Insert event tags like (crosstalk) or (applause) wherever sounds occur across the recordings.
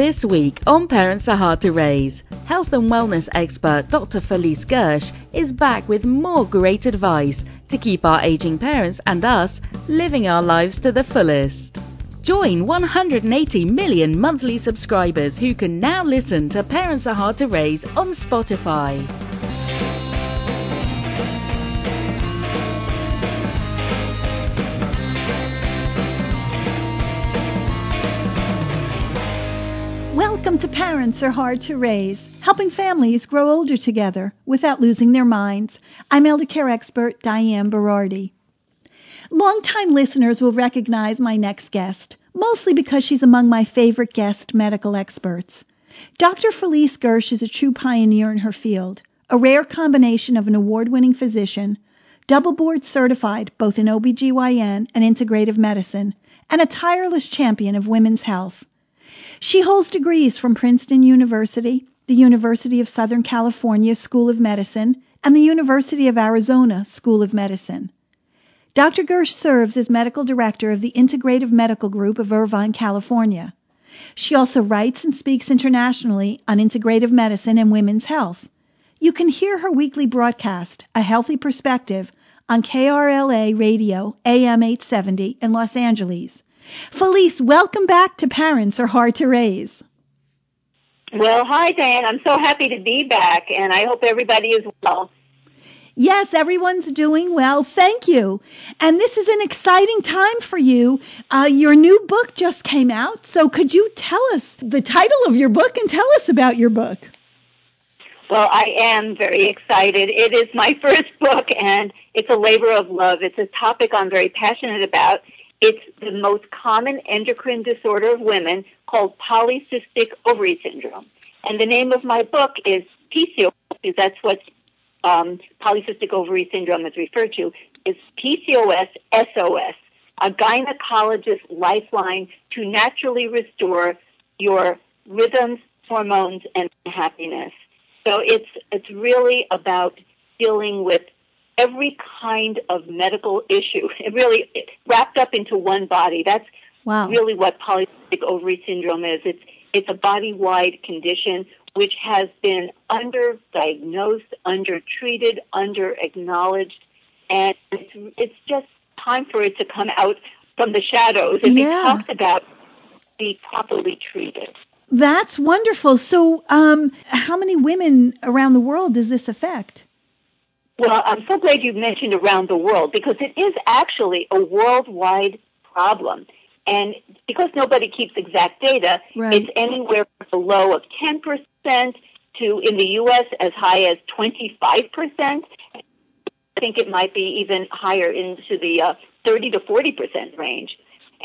This week on Parents Are Hard to Raise, health and wellness expert Dr. Felice Gersh is back with more great advice to keep our aging parents and us living our lives to the fullest. Join 180 million monthly subscribers who can now listen to Parents Are Hard to Raise on Spotify. Are Hard to Raise, helping families grow older together without losing their minds. I'm elder care expert Diane Berardi. Longtime listeners will recognize my next guest, mostly because she's among my favorite guest medical experts. Dr. Felice Gersh is a true pioneer in her field, a rare combination of an award-winning physician, double board certified both in OBGYN and integrative medicine, and a tireless champion of women's health. She holds degrees from Princeton University, the University of Southern California School of Medicine, and the University of Arizona School of Medicine. Dr. Gersh serves as medical director of the Integrative Medical Group of Irvine, California. She also writes and speaks internationally on integrative medicine and women's health. You can hear her weekly broadcast, A Healthy Perspective, on KRLA Radio AM 870 in Los Angeles. Felice, welcome back to Parents Are Hard to Raise. Well, hi, Diane. I'm so happy to be back, and I hope everybody is well. Yes, everyone's doing well. Thank you. And this is an exciting time for you. Uh, your new book just came out. So could you tell us the title of your book and tell us about your book? Well, I am very excited. It is my (laughs) first book, and it's a labor of love. It's a topic I'm very passionate about. It's the most common endocrine disorder of women called polycystic ovary syndrome. And the name of my book is PCOS, because that's what um, polycystic ovary syndrome is referred to, is PCOS SOS, a gynecologist lifeline to naturally restore your rhythms, hormones, and happiness. So it's, it's really about dealing with every kind of medical issue. (laughs) It really wrapped up into one body. That's wow. really what polycystic ovary syndrome is. It's it's a body-wide condition which has been underdiagnosed, undertreated, underacknowledged, and it's it's just time for it to come out from the shadows and yeah. be talked about, be properly treated. That's wonderful. So, um, how many women around the world does this affect? Well, I'm so glad you mentioned around the world because it is actually a worldwide problem. And because nobody keeps exact data, right. it's anywhere from below of 10% to, in the U.S., as high as 25%. I think it might be even higher into the uh, 30 to 40% range.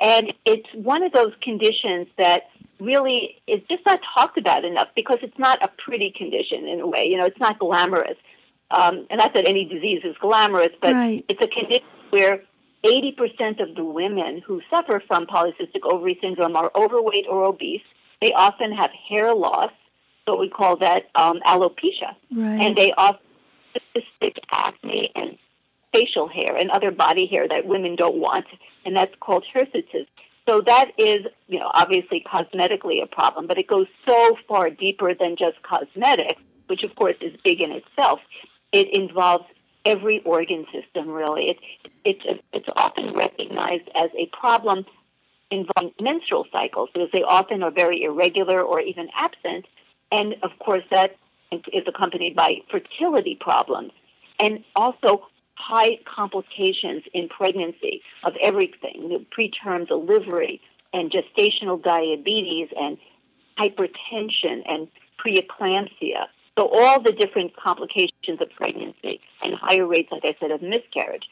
And it's one of those conditions that really is just not talked about enough because it's not a pretty condition in a way. You know, it's not glamorous. Um, and not that any disease is glamorous, but right. it's a condition where 80% of the women who suffer from polycystic ovary syndrome are overweight or obese. They often have hair loss, so we call that um, alopecia. Right. And they often have cystic acne and facial hair and other body hair that women don't want, and that's called hirsutism. So that is, you know, obviously cosmetically a problem, but it goes so far deeper than just cosmetic, which of course is big in itself. It involves every organ system, really. It, it, it's often recognized as a problem involving menstrual cycles because they often are very irregular or even absent. And of course, that is accompanied by fertility problems and also high complications in pregnancy of everything, the preterm delivery and gestational diabetes and hypertension and preeclampsia So all the different complications of pregnancy and higher rates, like I said, of miscarriage.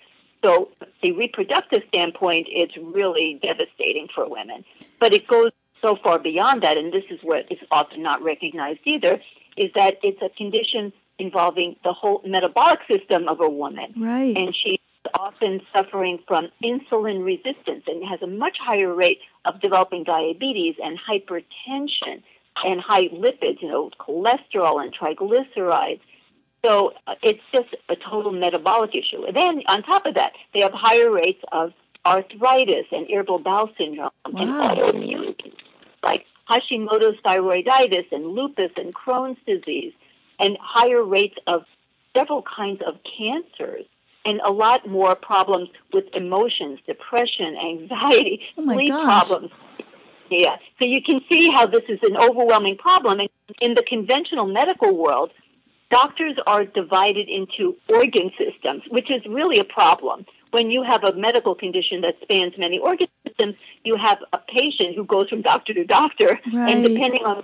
So the reproductive standpoint, it's really devastating for women. But it goes so far beyond that, and this is what is often not recognized either, is that it's a condition involving the whole metabolic system of a woman. Right. And she's often suffering from insulin resistance and has a much higher rate of developing diabetes and hypertension and high lipids, you know, cholesterol and triglycerides. So uh, it's just a total metabolic issue. And then on top of that, they have higher rates of arthritis and irritable bowel syndrome wow. and autoimmune like Hashimoto's thyroiditis and lupus and Crohn's disease and higher rates of several kinds of cancers and a lot more problems with emotions, depression, anxiety, oh sleep gosh. problems. Yeah. So you can see how this is an overwhelming problem. And in the conventional medical world, doctors are divided into organ systems, which is really a problem. When you have a medical condition that spans many organ systems, you have a patient who goes from doctor to doctor, right. and depending on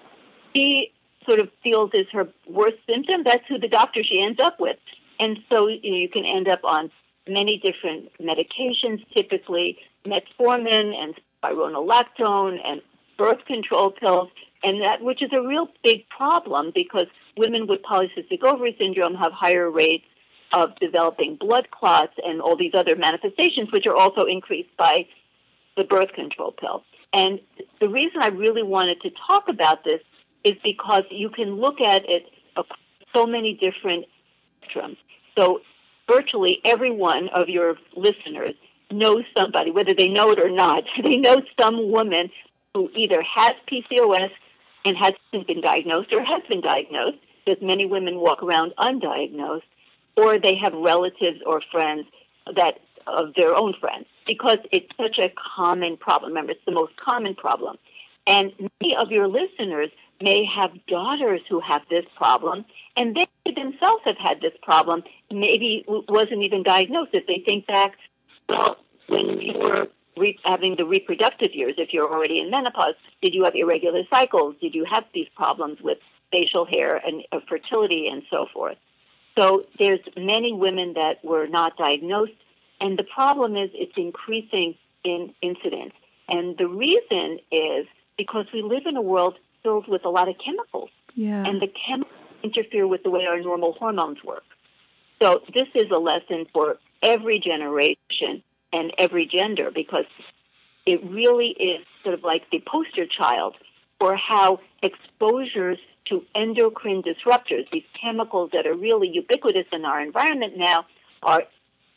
she sort of feels is her worst symptom, that's who the doctor she ends up with. And so you, know, you can end up on many different medications, typically metformin and spironolactone and birth control pills, and that which is a real big problem because women with polycystic ovary syndrome have higher rates of developing blood clots and all these other manifestations, which are also increased by the birth control pill. And the reason I really wanted to talk about this is because you can look at it across so many different spectrums. So virtually every one of your listeners knows somebody, whether they know it or not. (laughs) They know some woman who either has PCOS and hasn't been diagnosed or has been diagnosed, because many women walk around undiagnosed, or they have relatives or friends that of their own friends because it's such a common problem. Remember, it's the most common problem. And many of your listeners may have daughters who have this problem, and they themselves have had this problem. Maybe wasn't even diagnosed. If they think back, well, when you were re- having the reproductive years, if you're already in menopause, did you have irregular cycles? Did you have these problems with facial hair and uh, fertility and so forth? So there's many women that were not diagnosed, and the problem is it's increasing in incidence. And the reason is because we live in a world filled with a lot of chemicals. Yeah. And the chemicals interfere with the way our normal hormones work. So this is a lesson for every generation and every gender because it really is sort of like the poster child for how exposures to endocrine disruptors, these chemicals that are really ubiquitous in our environment now, are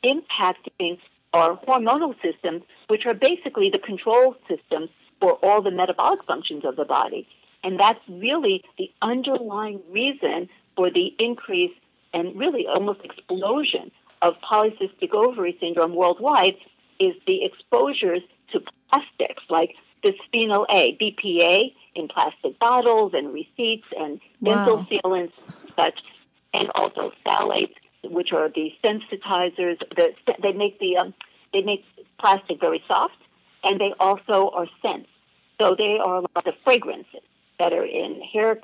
impacting our hormonal systems, which are basically the control systems for all the metabolic functions of the body. And that's really the underlying reason for the increase and really almost explosion of polycystic ovary syndrome worldwide is the exposures to plastics like bisphenol A, BPA in plastic bottles and receipts and dental wow. sealants and such, and also phthalates, which are the sensitizers. The, they make the um, they make plastic very soft, and they also are scents. So they are a lot of fragrances that are in hair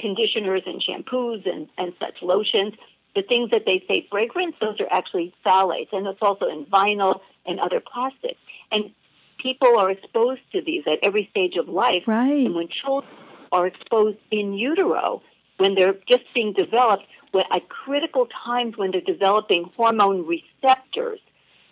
conditioners and shampoos and, and such lotions. The things that they say fragrance, those are actually phthalates, and it's also in vinyl and other plastics. And people are exposed to these at every stage of life. Right. And when children are exposed in utero, when they're just being developed, when, at critical times when they're developing hormone receptors,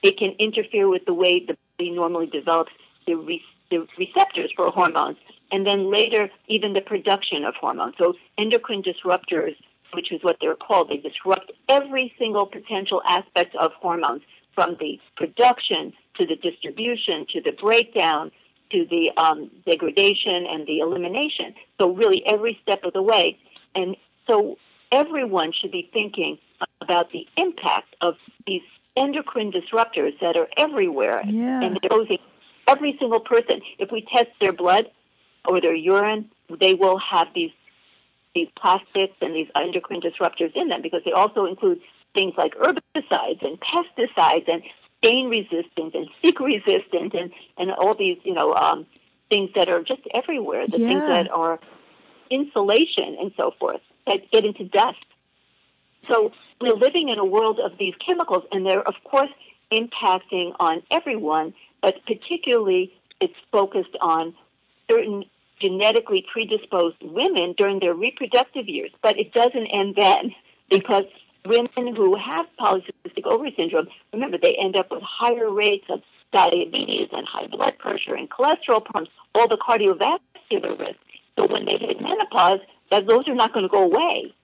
it can interfere with the way the body normally develops the, re- the receptors for hormones. And then later, even the production of hormones. So endocrine disruptors, which is what they're called, they disrupt every single potential aspect of hormones from the production to the distribution to the breakdown to the um, degradation and the elimination. So really every step of the way. And so everyone should be thinking about the impact of these endocrine disruptors that are everywhere yeah. and they're posing every single person. If we test their blood or their urine, they will have these these plastics and these endocrine disruptors in them because they also include things like herbicides and pesticides and stain resistant and sick resistant and, and all these, you know, um, things that are just everywhere, the yeah. things that are insulation and so forth. that get into dust. So we're living in a world of these chemicals, and they're, of course, impacting on everyone, but particularly it's focused on certain genetically predisposed women during their reproductive years. But it doesn't end then because women who have polycystic ovary syndrome, remember, they end up with higher rates of diabetes and high blood pressure and cholesterol problems, all the cardiovascular risk. So when they hit menopause, that those are not going to go away.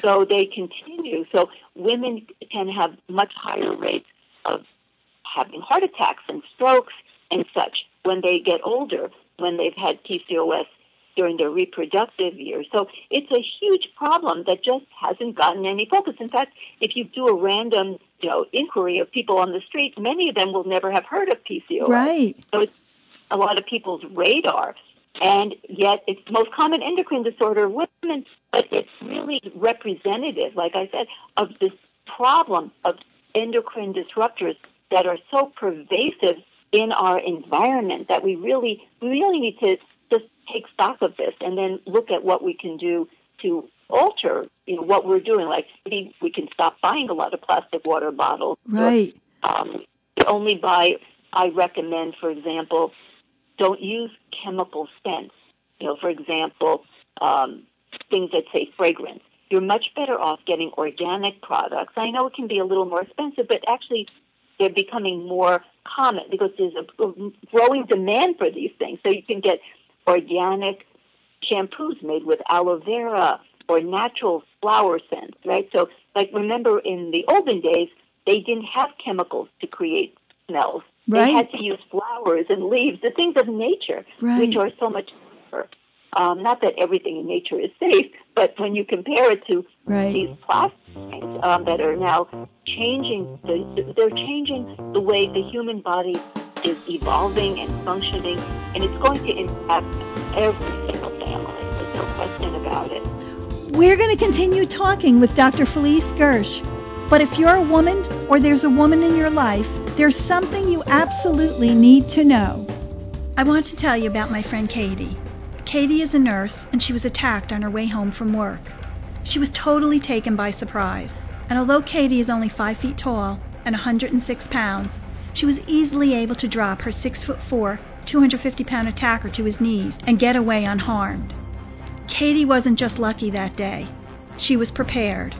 So they continue. So women can have much higher rates of having heart attacks and strokes and such when they get older, when they've had PCOS during their reproductive years. So it's a huge problem that just hasn't gotten any focus. In fact, if you do a random, you know, inquiry of people on the street, many of them will never have heard of PCOS. Right. So it's a lot of people's radar. And yet it's the most common endocrine disorder of women, but it's really representative, like I said, of this problem of endocrine disruptors that are so pervasive in our environment that we really, we really need to just take stock of this and then look at what we can do to alter, you know, what we're doing. Like maybe we can stop buying a lot of plastic water bottles. Right. Or, um, only buy, I recommend, for example, don't use chemical scents. You know, for example, um, things that say fragrance. You're much better off getting organic products. I know it can be a little more expensive, but actually they're becoming more common because there's a growing demand for these things. So you can get organic shampoos made with aloe vera or natural flower scents, right? So, like, remember in the olden days, they didn't have chemicals to create smells. Right. They had to use flowers and leaves, the things of nature, right. which are so much safer. Um, not that everything in nature is safe, but when you compare it to right. these plastics um, that are now changing, the, they're changing the way the human body is evolving and functioning, and it's going to impact every single family. There's no question about it. We're going to continue talking with Dr. Felice Gersh. But if you're a woman or there's a woman in your life, there's something you absolutely need to know. I want to tell you about my friend Katie. Katie is a nurse, and she was attacked on her way home from work. She was totally taken by surprise, and although Katie is only 5 feet tall and 106 pounds, she was easily able to drop her 6 foot 4, 250 pound attacker to his knees and get away unharmed. Katie wasn't just lucky that day, she was prepared.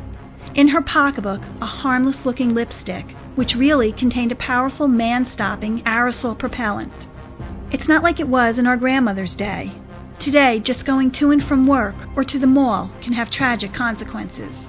In her pocketbook, a harmless looking lipstick, which really contained a powerful man stopping aerosol propellant. It's not like it was in our grandmother's day. Today, just going to and from work or to the mall can have tragic consequences.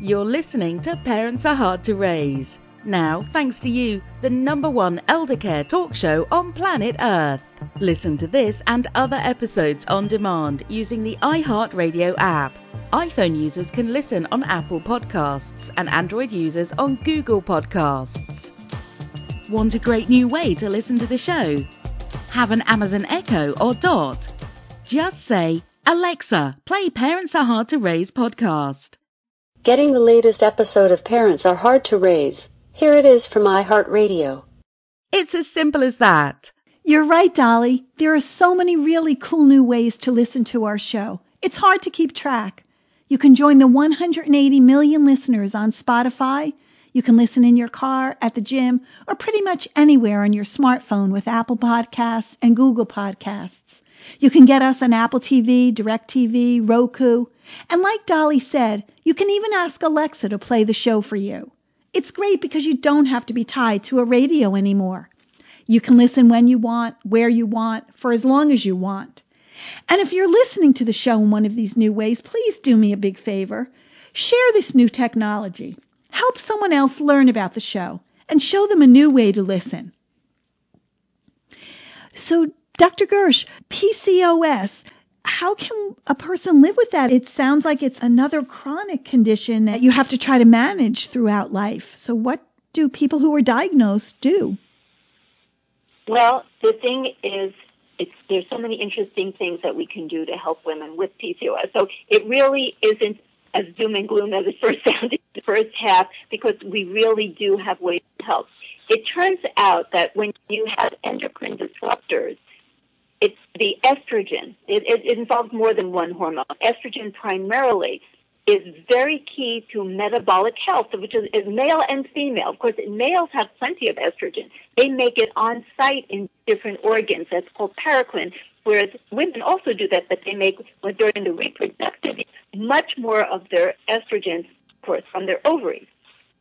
You're listening to Parents Are Hard to Raise. Now, thanks to you, the number one elder care talk show on planet Earth. Listen to this and other episodes on demand using the iHeartRadio app. iPhone users can listen on Apple Podcasts and Android users on Google Podcasts. Want a great new way to listen to the show? Have an Amazon Echo or Dot? Just say, Alexa, play Parents Are Hard to Raise podcast. Getting the latest episode of Parents Are Hard to Raise. Here it is from iHeartRadio. It's as simple as that. You're right, Dolly. There are so many really cool new ways to listen to our show. It's hard to keep track. You can join the 180 million listeners on Spotify. You can listen in your car, at the gym, or pretty much anywhere on your smartphone with Apple Podcasts and Google Podcasts. You can get us on Apple TV, DirecTV, Roku. And like Dolly said, you can even ask Alexa to play the show for you. It's great because you don't have to be tied to a radio anymore. You can listen when you want, where you want, for as long as you want. And if you're listening to the show in one of these new ways, please do me a big favor. Share this new technology. Help someone else learn about the show and show them a new way to listen. So, Dr. Gersh, PCOS, how can a person live with that? It sounds like it's another chronic condition that you have to try to manage throughout life. So, what do people who are diagnosed do? Well, the thing is, there's so many interesting things that we can do to help women with PCOS. So it really isn't as doom and gloom as it first (laughs) sounded the first half because we really do have ways to help. It turns out that when you have endocrine disruptors, it's the estrogen. It, it, involves more than one hormone. Estrogen primarily is very key to metabolic health, which is, is, male and female. Of course, males have plenty of estrogen. They make it on site in different organs. That's called paracrine. Whereas women also do that, but they make during the reproductive much more of their estrogen, of course, from their ovaries.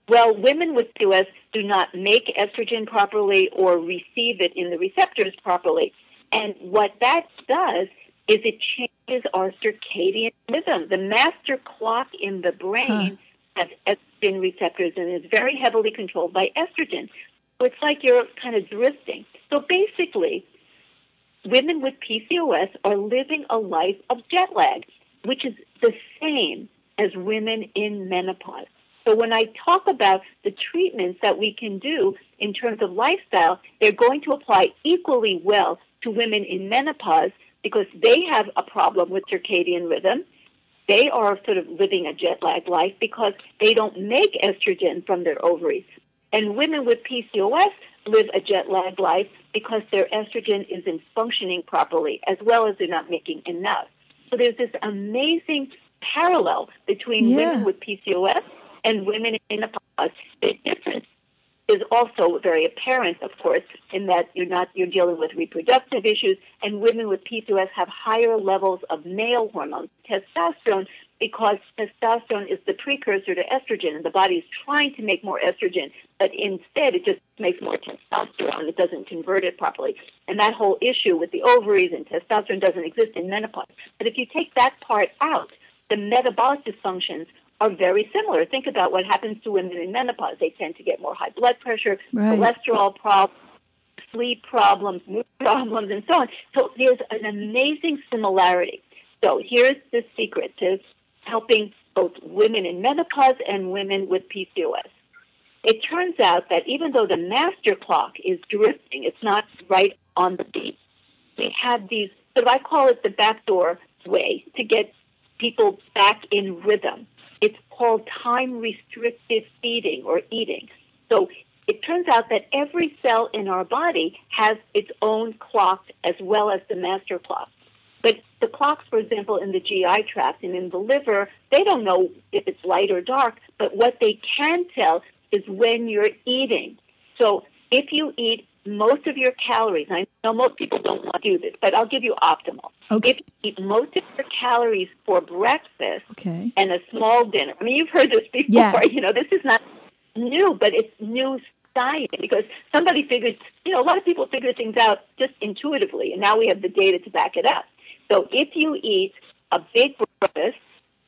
Well, women with PCOS do not make estrogen properly or receive it in the receptors properly. And what that does is it changes our circadian rhythm. The master clock in the brain huh. has estrogen receptors and is very heavily controlled by estrogen. So it's like you're kind of drifting. So basically, women with PCOS are living a life of jet lag, which is the same as women in menopause. So when I talk about the treatments that we can do in terms of lifestyle, they're going to apply equally well to women in menopause because they have a problem with circadian rhythm. They are sort of living a jet lag life because they don't make estrogen from their ovaries. And women with PCOS live a jet lag life because their estrogen isn't functioning properly as well as they're not making enough. So there's this amazing parallel between yeah. women with PCOS and women in menopause. The difference is also very apparent, of course, in that you're not you're dealing with reproductive issues, and women with PCOS have higher levels of male hormones, testosterone, because testosterone is the precursor to estrogen, and the body is trying to make more estrogen, but instead it just makes more testosterone. It doesn't convert it properly, and that whole issue with the ovaries and testosterone doesn't exist in menopause. But if you take that part out, the metabolic dysfunctions are very similar. Think about what happens to women in menopause. They tend to get more high blood pressure, right. cholesterol problems, sleep problems, mood (laughs) problems, and so on. So there's an amazing similarity. So here's the secret to helping both women in menopause and women with PCOS. It turns out that even though the master clock is drifting, it's not right on the beat. We have these, so I call it the backdoor way to get people back in rhythm. It's called time restricted feeding or eating. So it turns out that every cell in our body has its own clock as well as the master clock. But the clocks, for example, in the GI tract and in the liver, they don't know if it's light or dark, but what they can tell is when you're eating. So if you eat most of your calories. I know most people don't want to do this, but I'll give you optimal. Okay. If you eat most of your calories for breakfast okay. and a small dinner. I mean, you've heard this (laughs) before. Yeah. You know, this is not new, but it's new science because somebody figures, you know, a lot of people figure things out just intuitively, and now we have the data to back it up. So if you eat a big breakfast,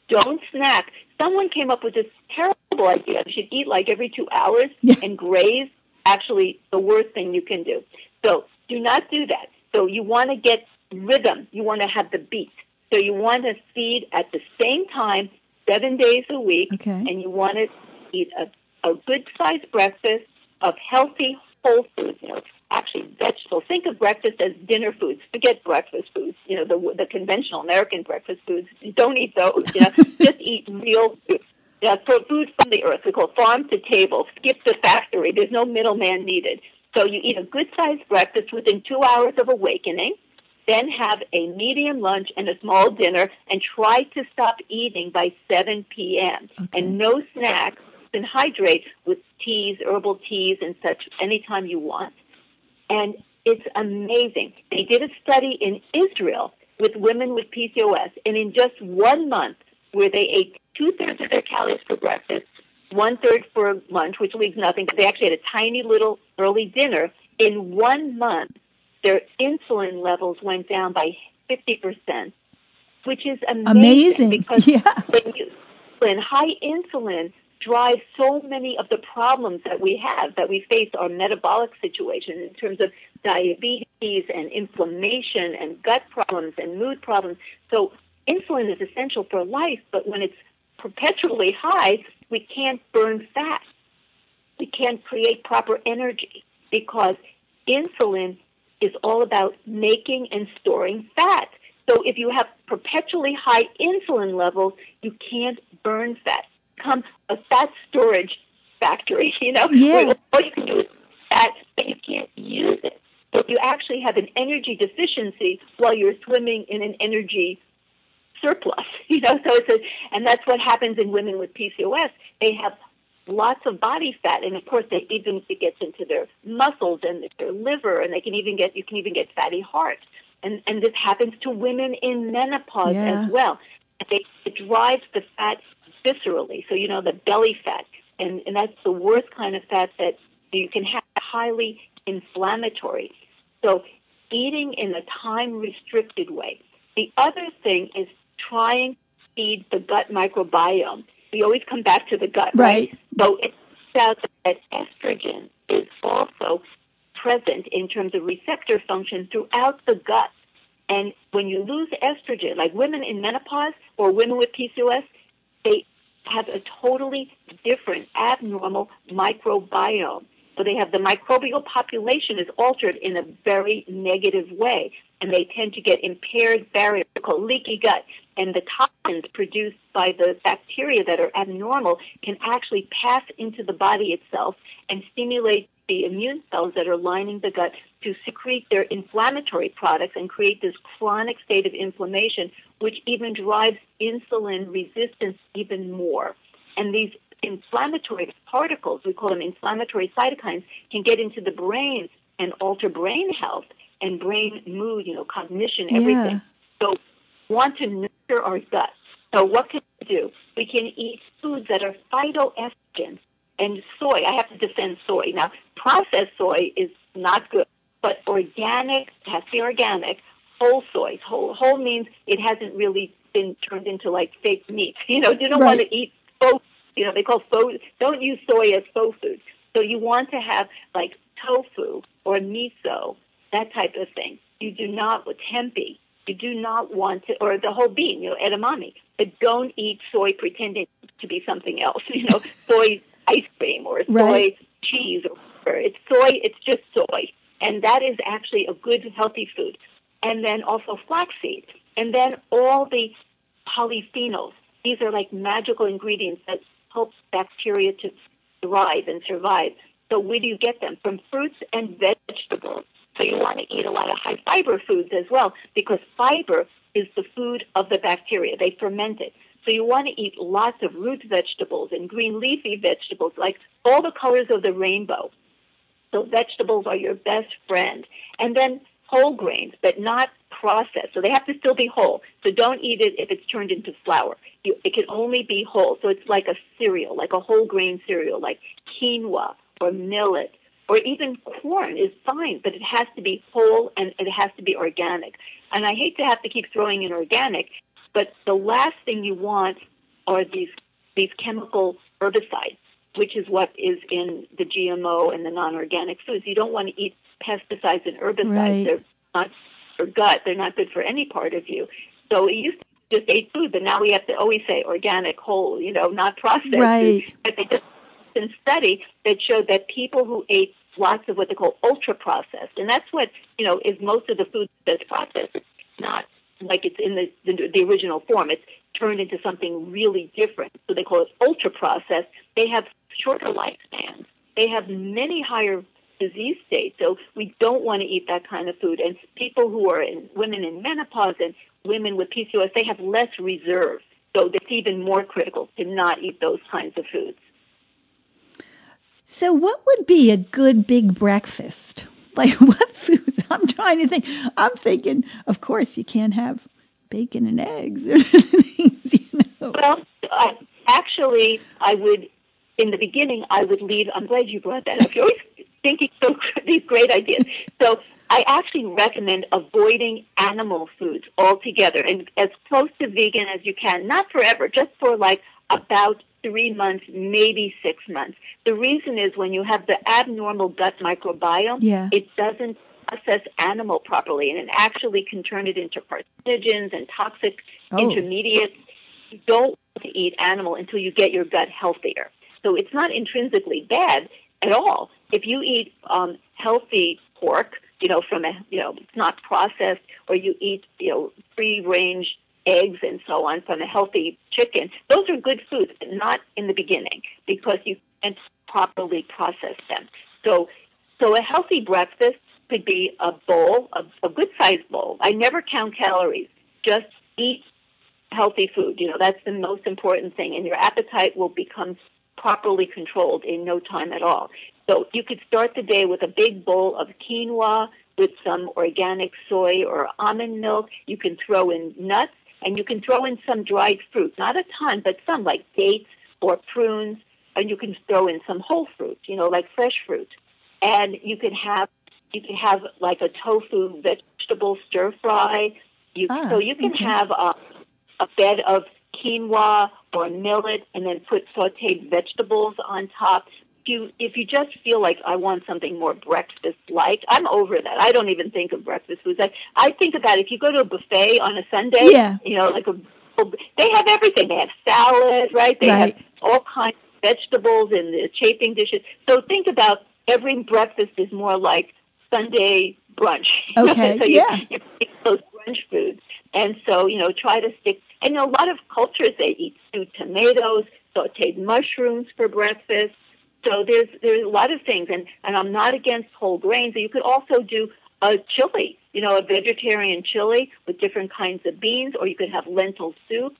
don't snack. Someone came up with this terrible idea. You should eat like every two hours yeah. and graze actually the worst thing you can do. So do not do that. So you want to get rhythm. You want to have the beat. So you want to feed at the same time, seven days a week, okay. and you want to eat a, a good sized breakfast of healthy whole foods. You know, actually vegetables. Think of breakfast as dinner foods. Forget breakfast foods. You know, the the conventional American breakfast foods. Don't eat those. You know, (laughs) just eat real food. Uh, for food from the earth. We call farm to table. Skip the factory. There's no middleman needed. So you eat a good sized breakfast within two hours of awakening, then have a medium lunch and a small dinner, and try to stop eating by 7 p.m. Okay. And no snacks, and hydrate with teas, herbal teas, and such anytime you want. And it's amazing. They did a study in Israel with women with PCOS, and in just one month, where they ate two thirds of their calories for breakfast, one third for lunch, which leaves nothing, because they actually had a tiny little early dinner. In one month, their insulin levels went down by 50%, which is amazing. Amazing. Because (laughs) Yeah. when you, when high insulin drives so many of the problems that we have, that we face our metabolic situation in terms of diabetes and inflammation and gut problems and mood problems. So insulin is essential for life, but when it's perpetually high, we can't burn fat. We can't create proper energy because insulin is all about making and storing fat. So if you have perpetually high insulin levels, you can't burn fat. Become a fat storage factory, (laughs) you know? Yeah. All you can do is fat, but you can't use it. So you actually have an energy deficiency while you're swimming in an energy surplus, (laughs) you know? So it's a, and that's what happens in women with PCOS. They have lots of body fat, and of course, they even it gets into their muscles and their liver, and they can even get you can even get fatty heart, and and this happens to women in menopause Yeah. as well. They, it drives the fat viscerally, so you know the belly fat, and and that's the worst kind of fat that you can have highly inflammatory. So eating in a time restricted way. The other thing is trying to feed the gut microbiome. We always come back to the gut, right? Right. So it turns out that estrogen is also present in terms of receptor function throughout the gut. And when you lose estrogen, like women in menopause or women with PCOS, they have a totally different abnormal microbiome. So they have the microbial population is altered in a very negative way, and they tend to get impaired barrier called leaky gut. And the toxins produced by the bacteria that are abnormal can actually pass into the body itself and stimulate the immune cells that are lining the gut to secrete their inflammatory products and create this chronic state of inflammation, which even drives insulin resistance even more. And these inflammatory particles, we call them inflammatory cytokines, can get into the brain and alter brain health and brain mood, you know, cognition, everything. So want to nurture our gut. So what can we do? We can eat foods that are phytoestrogens and soy. I have to defend soy. Now, processed soy is not good, but organic, has to be organic, whole soy. Whole, whole means it hasn't really been turned into like fake meat. (laughs) You know, you don't Right. want to eat faux, you know, they call faux, don't use soy as faux food. So you want to have like tofu or miso, that type of thing. You do not, with tempeh, you do not want to, or the whole bean, you know, edamame, but don't eat soy pretending to be something else, (laughs) you know, soy ice cream or soy Right. cheese or whatever. It's soy, it's just soy. And that is actually a good, healthy food. And then also flaxseed. And then all the polyphenols. These are like magical ingredients that help bacteria to thrive and survive. So where do you get them? From fruits and vegetables. So you want to eat a lot of high fiber foods as well because fiber is the food of the bacteria. They ferment it. So you want to eat lots of root vegetables and green leafy vegetables, like all the colors of the rainbow. So vegetables are your best friend. And then whole grains, but not processed. So they have to still be whole. So don't eat it if it's turned into flour. You, it can only be whole. So it's like a cereal, like a whole grain cereal, like quinoa or millet or even corn is fine, but it has to be whole and it has to be organic. And I hate to have to keep throwing in organic, but the last thing you want are these these chemical herbicides, which is what is in the GMO and the non-organic foods. You don't want to eat pesticides and herbicides. Right. They're not for gut. They're not good for any part of you. So it used to just eat food, but now we have to always say organic, whole, you know, not processed. Right. But they just did study that showed that people who ate lots of what they call ultra processed, and that's what you know is most of the food that's processed. It's not like it's in the, the the original form. It's turned into something really different. So they call it ultra processed. They have shorter lifespans. They have many higher disease state. So we don't want to eat that kind of food. And people who are in, women in menopause and women with PCOS, they have less reserve. So it's even more critical to not eat those kinds of foods. So, what would be a good big breakfast? (laughs) Like, what foods? (laughs) I'm trying to think. I'm thinking, of course, you can't have bacon and eggs or (laughs) things, you know. Well, uh, actually, I would, in the beginning, I would leave. I'm glad you brought that up. You're always thinking so these great ideas. So I actually recommend avoiding animal foods altogether and as close to vegan as you can. Not forever, just for like about three months, maybe six months. The reason is when you have the abnormal gut microbiome, yeah. it doesn't process animal properly and it actually can turn it into carcinogens and toxic oh. intermediates. You don't want to eat animal until you get your gut healthier. So it's not intrinsically bad at all. If you eat um, healthy pork, you know, from a, you know, it's not processed, or you eat, you know, free range eggs and so on from a healthy chicken, those are good foods, but not in the beginning because you can't properly process them. So, so a healthy breakfast could be a bowl, a, a good sized bowl. I never count calories. Just eat healthy food. You know, that's the most important thing, and your appetite will become properly controlled in no time at all. So you could start the day with a big bowl of quinoa with some organic soy or almond milk. You can throw in nuts and you can throw in some dried fruit, not a ton, but some like dates or prunes, and you can throw in some whole fruit, you know, like fresh fruit. And you can have you can have like a tofu vegetable stir fry. You, ah, so you can okay. have a, a bed of quinoa or millet, and then put sautéed vegetables on top. If you if you just feel like I want something more breakfast like, I'm over that. I don't even think of breakfast foods. I I think about if you go to a buffet on a Sunday, Yeah. you know, like a they have everything. They have salad, right? They Right. have all kinds of vegetables in the chafing dishes. So think about every breakfast is more like Sunday brunch. (laughs) Okay, so you, yeah. you pick those brunch foods. And so, you know, try to stick, and a lot of cultures, they eat stewed tomatoes, sauteed mushrooms for breakfast. So there's, there's a lot of things, and, and I'm not against whole grains. But You could also do a chili, you know, a vegetarian chili with different kinds of beans, or you could have lentil soup.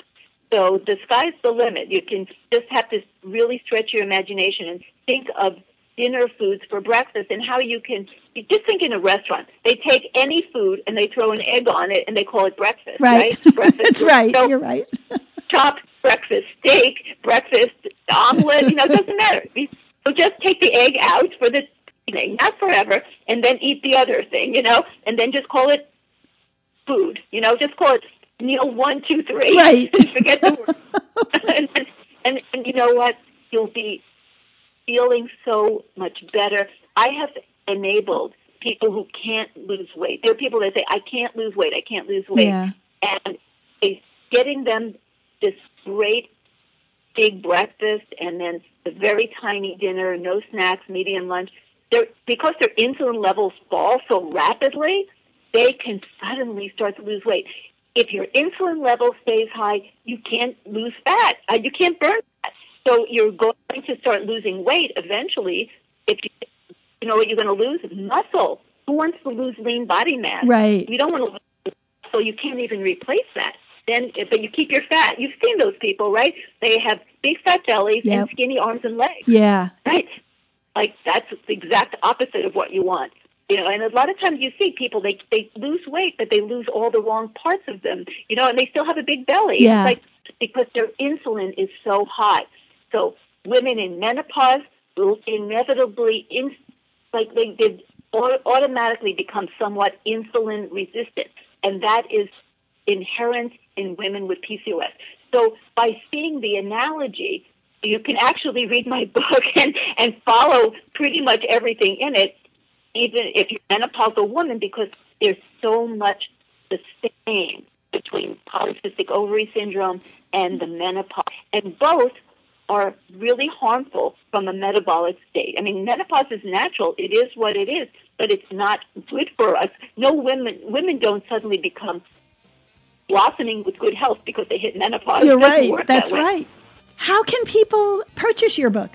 So the sky's the limit. You can just have to really stretch your imagination and think of dinner foods for breakfast and how you can you just think in a restaurant. They take any food and they throw an egg on it and they call it breakfast, Right. right? (laughs) Breakfast. That's right. So You're right. (laughs) chopped breakfast steak, breakfast omelet, you know, it doesn't matter. So just take the egg out for the evening, not forever, and then eat the other thing, you know, and then just call it food, you know, just call it meal one, two, three. Right. (laughs) Forget the word. (laughs) and, and, and you know what? You'll be feeling so much better. I have enabled people who can't lose weight. There are people that say, I can't lose weight, I can't lose weight. Yeah. And it's getting them this great big breakfast and then the very tiny dinner, no snacks, medium lunch. They're, because their insulin levels fall so rapidly, they can suddenly start to lose weight. If your insulin level stays high, you can't lose fat. Uh, you can't burn fat. So you're going to start losing weight eventually. If you, you know what you're going to lose? Muscle. Who wants to lose lean body mass? Right. You don't want to lose so you can't even replace that. Then, but you keep your fat. You've seen those people, right? They have big fat bellies Yep. and skinny arms and legs, Yeah. right? Like that's the exact opposite of what you want. You know, and a lot of times you see people they they lose weight, but they lose all the wrong parts of them. You know, and they still have a big belly. Yeah. It's like because their insulin is so high. So women in menopause will inevitably in like they did automatically become somewhat insulin resistant, and that is inherent in women with PCOS. So by seeing the analogy, you can actually read my (laughs) book and, and follow pretty much everything in it, even if you're a menopausal woman, because there's so much the same between polycystic ovary syndrome and the menopause. And both are really harmful from a metabolic state. I mean, menopause is natural. It is what it is, but it's not good for us. No women, women don't suddenly become blossoming with good health because they hit menopause. You're right. That's that right. How can people purchase your book?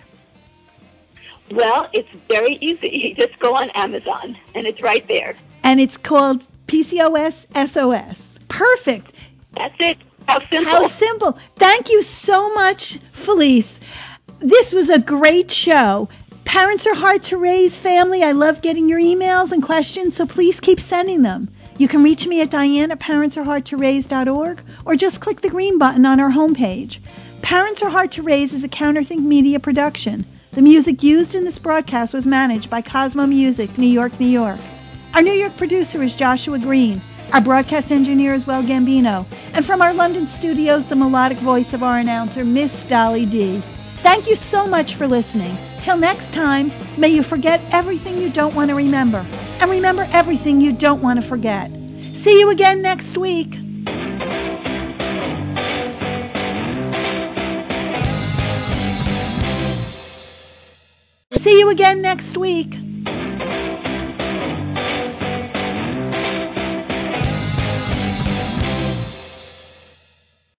Well, it's very easy. You just go on Amazon, and it's right there. And it's called PCOS SOS. Perfect. That's it. How simple. How simple. Thank you so much, Felice. This was a great show. Parents are hard to raise, family. I love getting your emails and questions, so please keep sending them. You can reach me at diane at parentsareHardToRaise.org or just click the green button on our homepage. Parents Are Hard to Raise is a Counterthink Media production. The music used in this broadcast was managed by Cosmo Music, New York, New York. Our New York producer is Joshua Green. Our broadcast engineer is Well Gambino. And from our London studios, the melodic voice of our announcer, Miss Dolly D. Thank you so much for listening. Till next time, may you forget everything you don't want to remember, and remember everything you don't want to forget. See you again next week. See you again next week.